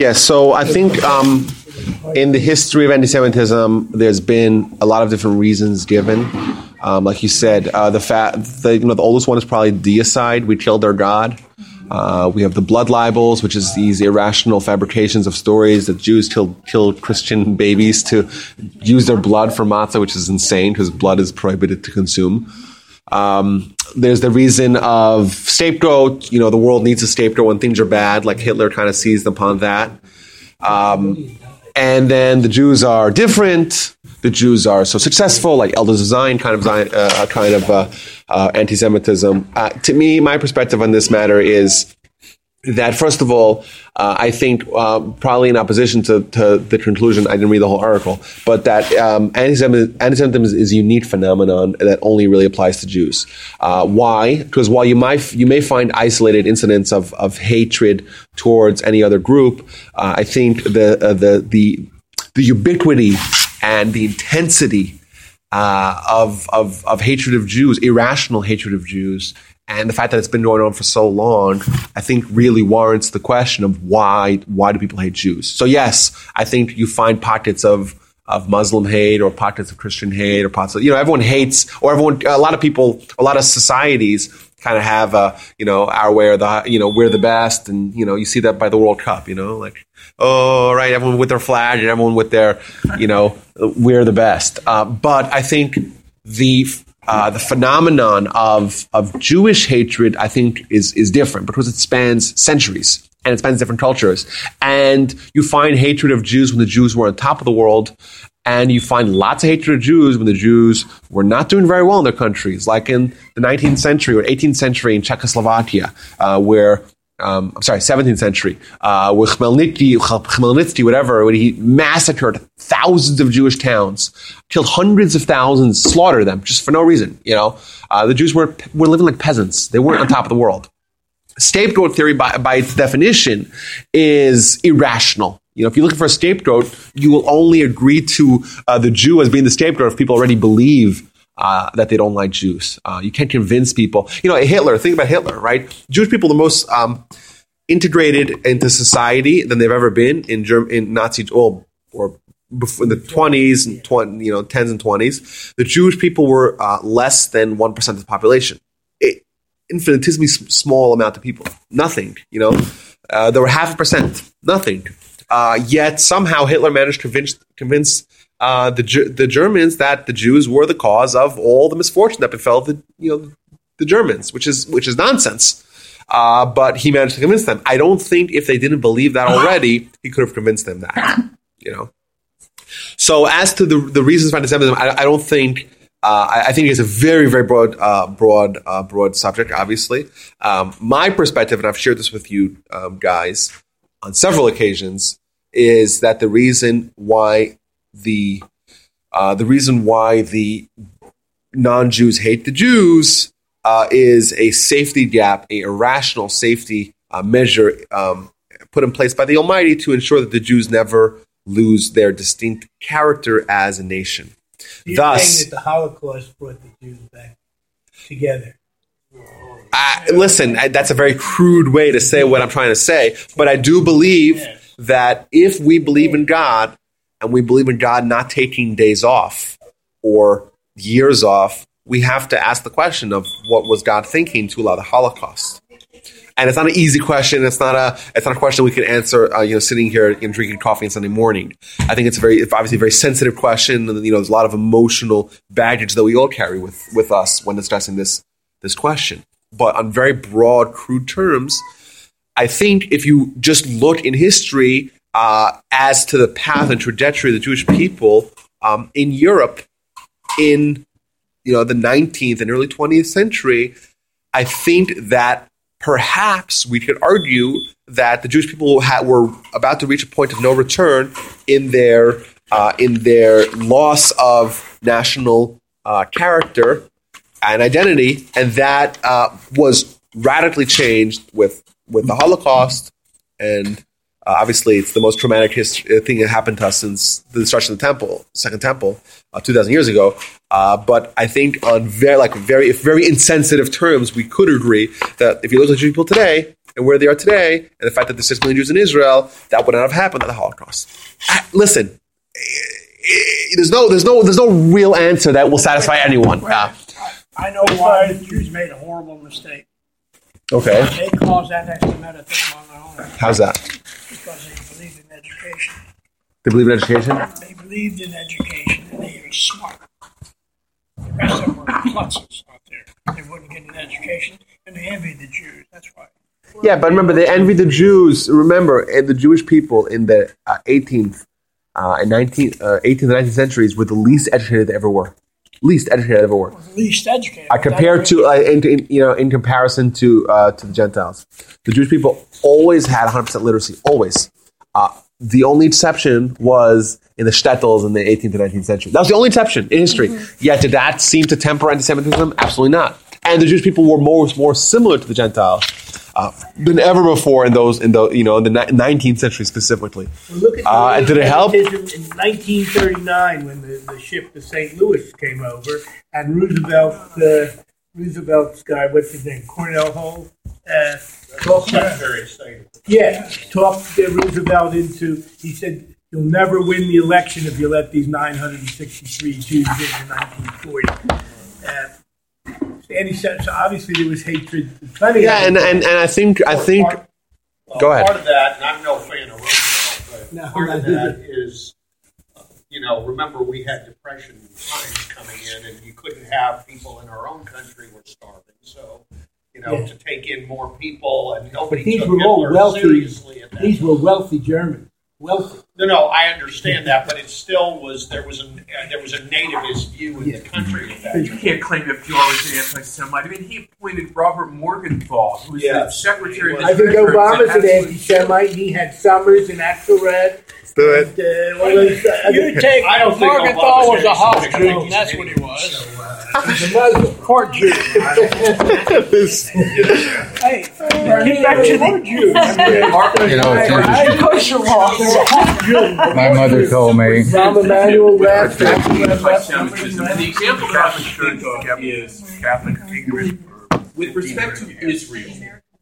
Yes, so I think um, in the history of anti-Semitism, there's been a lot of different reasons given. Um, like you said, uh, the fact, the, you know, the oldest one is probably deicide. We killed our god. Uh, we have the blood libels, which is these irrational fabrications of stories that Jews killed, kill Christian babies to use their blood for matzah, which is insane because blood is prohibited to consume. Um, there's the reason of scapegoat. You know, the world needs a scapegoat when things are bad, like Hitler kind of seized upon that. Um, and then the Jews are different. The Jews are so successful, like Elders of Zion, kind of uh, kind of uh, uh, anti-Semitism. Uh, to me, my perspective on this matter is that first of all, uh, I think uh, probably in opposition to, to, the conclusion, I didn't read the whole article, but that um, anti-Semitism, anti-Semitism is, is, a unique phenomenon that only really applies to Jews. Uh, why? Because while you might you may find isolated incidents of, of hatred towards any other group, uh, I think the uh, the the the ubiquity and the intensity uh, of, of of hatred of Jews, irrational hatred of Jews, and the fact that it's been going on for so long, I think really warrants the question of why why do people hate Jews? So yes, I think you find pockets of of Muslim hate or pockets of Christian hate or pockets of, you know everyone hates or everyone a lot of people a lot of societies kind of have a you know our way or the you know we're the best and you know you see that by the World Cup you know like oh right everyone with their flag and everyone with their you know we're the best uh, but I think the uh, the phenomenon of of Jewish hatred, I think, is is different because it spans centuries and it spans different cultures. And you find hatred of Jews when the Jews were on top of the world, and you find lots of hatred of Jews when the Jews were not doing very well in their countries, like in the 19th century or 18th century in Czechoslovakia, uh, where um, I'm sorry, 17th century, uh, with Khmelnytsky, Khmelnytsky, whatever, when he massacred thousands of Jewish towns, killed hundreds of thousands, slaughtered them just for no reason. You know, uh, the Jews were were living like peasants; they weren't on top of the world. Scapegoat theory, by, by its definition, is irrational. You know, if you're looking for a scapegoat, you will only agree to uh, the Jew as being the scapegoat if people already believe uh, that they don't like Jews. Uh, you can't convince people. You know, Hitler. Think about Hitler, right? Jewish people the most um, integrated into society than they've ever been in Germ- in Nazi or or in the twenties and 20, you know tens and twenties. The Jewish people were uh, less than one percent of the population. It, infinitesimally small amount of people. Nothing. You know, uh, there were half a percent. Nothing. Uh, yet somehow Hitler managed to convince, convince uh, the the Germans that the Jews were the cause of all the misfortune that befell the you know the Germans, which is which is nonsense. Uh, but he managed to convince them. I don't think if they didn't believe that already, he could have convinced them that. You know. So as to the the reasons for anti-Semitism, I, I don't think. Uh, I, I, think it's a very, very broad, uh, broad, uh, broad subject. Obviously, um, my perspective, and I've shared this with you um, guys on several occasions, is that the reason why the uh, the reason why the non-Jews hate the Jews uh, is a safety gap, a irrational safety uh, measure um, put in place by the Almighty to ensure that the Jews never lose their distinct character as a nation. You're Thus, the Holocaust brought the Jews back together. listen, that's a very crude way to say what I'm trying to say, but I do believe that if we believe in God, and we believe in God not taking days off or years off, we have to ask the question of what was God thinking to allow the Holocaust. And it's not an easy question. It's not a it's not a question we can answer. Uh, you know, sitting here and drinking coffee on Sunday morning. I think it's a very it's obviously a very sensitive question. And, you know, there's a lot of emotional baggage that we all carry with with us when discussing this this question. But on very broad, crude terms, I think if you just look in history uh, as to the path and trajectory of the Jewish people um, in Europe in you know the 19th and early 20th century, I think that perhaps we could argue that the Jewish people were about to reach a point of no return in their uh, in their loss of national uh, character and identity, and that uh, was radically changed with with the Holocaust and uh, obviously, it's the most traumatic history, uh, thing that happened to us since the destruction of the temple, Second Temple, uh, two thousand years ago. Uh, but I think on very, like very, very insensitive terms, we could agree that if you look at Jewish people today, and where they are today, and the fact that there's six million Jews in Israel, that would not have happened at the Holocaust. Listen, eh, there's no, there's no, there's no real answer that will satisfy anyone. Uh, I know why the Jews made a horrible mistake. Okay, They caused anti-Semitism on their own how's that? because they believed in education. They believe in education. They believed in education and they were smart. The rest of them were klutzes out there. They wouldn't get an education and they envied the Jews. That's why. Yeah, but remember, they envied the Jews. Remember, and the Jewish people in the uh, 18th uh, and 19th, uh, 18th and 19th centuries were the least educated they ever were. Least educated they ever were. Least educated. Uh, compared to, uh, in, in, you know, in comparison to uh, to the Gentiles, the Jewish people always had 100 percent literacy. Always. Uh, the only exception was in the shtetls in the 18th and 19th century. That was the only exception in history. Yet, did that seem to temper anti-Semitism? Absolutely not. And the Jewish people were more more similar to the Gentiles uh, than ever before in those in the you know in the ni- 19th century specifically. Look at Uh, and did it help? In 1939, when the, the ship the St. Louis came over, and Roosevelt, uh, Roosevelt's guy, what's his name, Cordell Hull, uh, talked Secretary yeah, talked Roosevelt into. He said, "You'll never win the election if you let these 963 Jews in in 1940." Uh, and he said, so obviously there was hatred. Plenty Yeah, of and, and, and I think I think Part- well, Go ahead. Part of that, and I'm no fan of Roosevelt, but No, part of neither. that is, uh, you know, remember we had depression times coming in, and you couldn't have people in our own country were starving. So, you know, Yeah. to take in more people, and But nobody these took were all wealthy. seriously at that These time. were wealthy Germans. Wealthy. No, no, I understand that, but it still was there was a uh, there was a nativist view in the country at that You time. can't claim that FDR was an anti-Semite. I mean, he appointed Robert Morgenthau, who was the Yes. secretary of I I think Defense, Obama's an absolutely- anti-Semite. He had Summers and Axelrod. do it. And, uh, all those, uh, You take I don't think Morgenthau Obama's was a half anti-Semitic Jew, anyway. that's what he was. he's a Muslim. Court Jew. This- Hey, get back to the Jew. You know, it's interesting. Kosher law. My mother told me. Rahm Emanuel left. Axelrod left. Anti-Semitism. And the example that I would think of is Catholic ignorant with respect to Israel.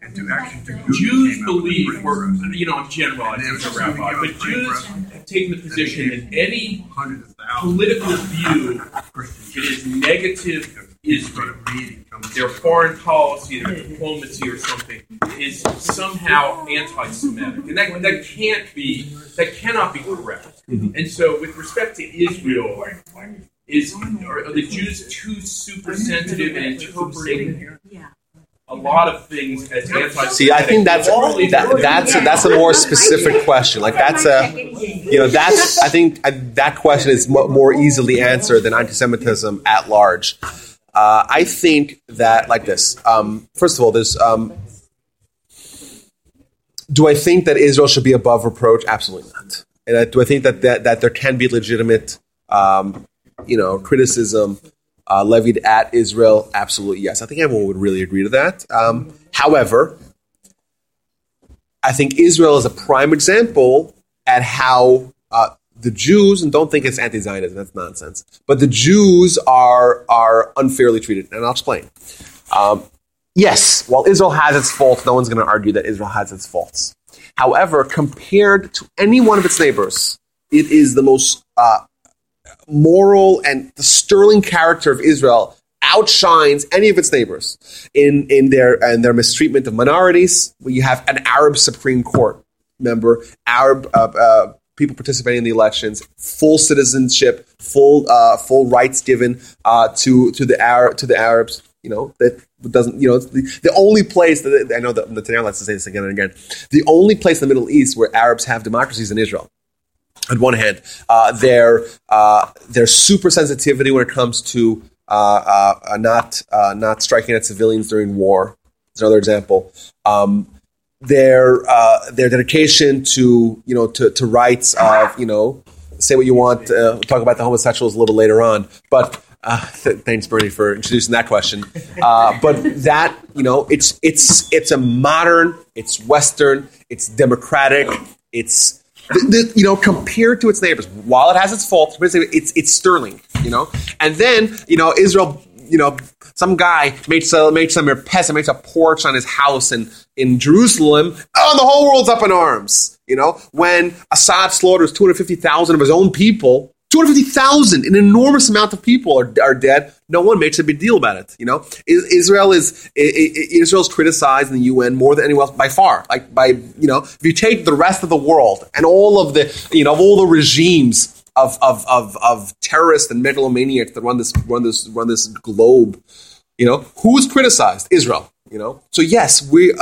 and to actually to do Jews believe, or you know, I'm generalizing as a rabbi, but Jews have taken the position that any hundreds of thousands political view of Christian that is negative Israel, meeting comes their foreign policy, their diplomacy, or something, is somehow anti-Semitic, and that that can't be that cannot be correct. And so, with respect to Israel, is are, are the Jews too super sensitive in interpreting a lot of things as anti-Semitic? See, I think that's that, that's a, that's a more specific question. Like that's a you know that's I think uh, that question is mo- more easily answered than anti-Semitism at large. Uh, I think that like this. Um, first of all, there's. Um, do I think that Israel should be above reproach? Absolutely not. And I, do I think that, that that there can be legitimate, um, you know, criticism uh, levied at Israel? Absolutely yes. I think everyone would really agree to that. Um, however, I think Israel is a prime example at how the Jews, and don't think it's anti-Zionism, that's nonsense, but the Jews are are unfairly treated, and I'll explain. Um, yes, while Israel has its faults, no one's going to argue that Israel has its faults. However, compared to any one of its neighbors, it is the most uh, moral and the sterling character of Israel outshines any of its neighbors in, in their in their mistreatment of minorities. You have an Arab Supreme Court member, Arab uh, uh, people participating in the elections, full citizenship, full uh, full rights given uh, to to the Arab to the Arabs. You know that doesn't. You know the, the only place that I know that Netanyahu likes to say this again and again. The only place in the Middle East where Arabs have democracies in Israel on one hand, uh, their uh, their super sensitivity when it comes to uh, uh, not not striking at civilians during war is another example. Um, their uh, their dedication to you know to, to rights of you know say what you want. Uh, we'll talk about the homosexuals a little later on, but. Uh, th- thanks, Bernie, for introducing that question. Uh, but that you know, it's it's it's a modern, it's Western, it's democratic, it's the, the, you know, compared to its neighbors, while it has its faults, it's it's sterling, you know. And then you know, Israel you know, some guy makes a makes some peasant makes a porch on his house in in Jerusalem. Oh, the whole world's up in arms. You know, when Assad slaughters two hundred fifty thousand of his own people. 250,000, an enormous amount of people are, are dead. No one makes a big deal about it. You know, Israel is Israel's criticized in the UN more than anyone else by far. Like by you know, if you take the rest of the world and all of the you know all the regimes of of of, of terrorists and megalomaniacs that run this run this run this globe, you know, who is criticized? Israel. You know, so yes, we. Uh,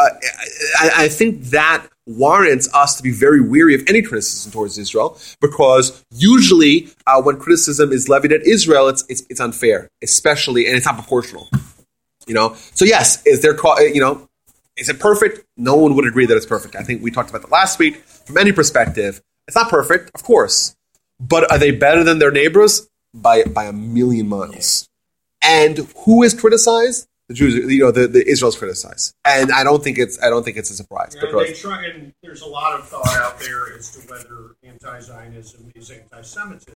I, I think that warrants us to be very weary of any criticism towards Israel because usually uh, when criticism is levied at Israel, it's, it's it's unfair, especially and it's not proportional. You know, so yes, is there you know is it perfect? No one would agree that it's perfect. I think we talked about that last week. From any perspective, it's not perfect, of course, but are they better than their neighbors by by a million miles? And who is criticized? The Jews, you know, the, the Israel's criticized, and I don't think it's I don't think it's a surprise And because they try, and there's a lot of thought out there as to whether anti-Zionism is anti-Semitism.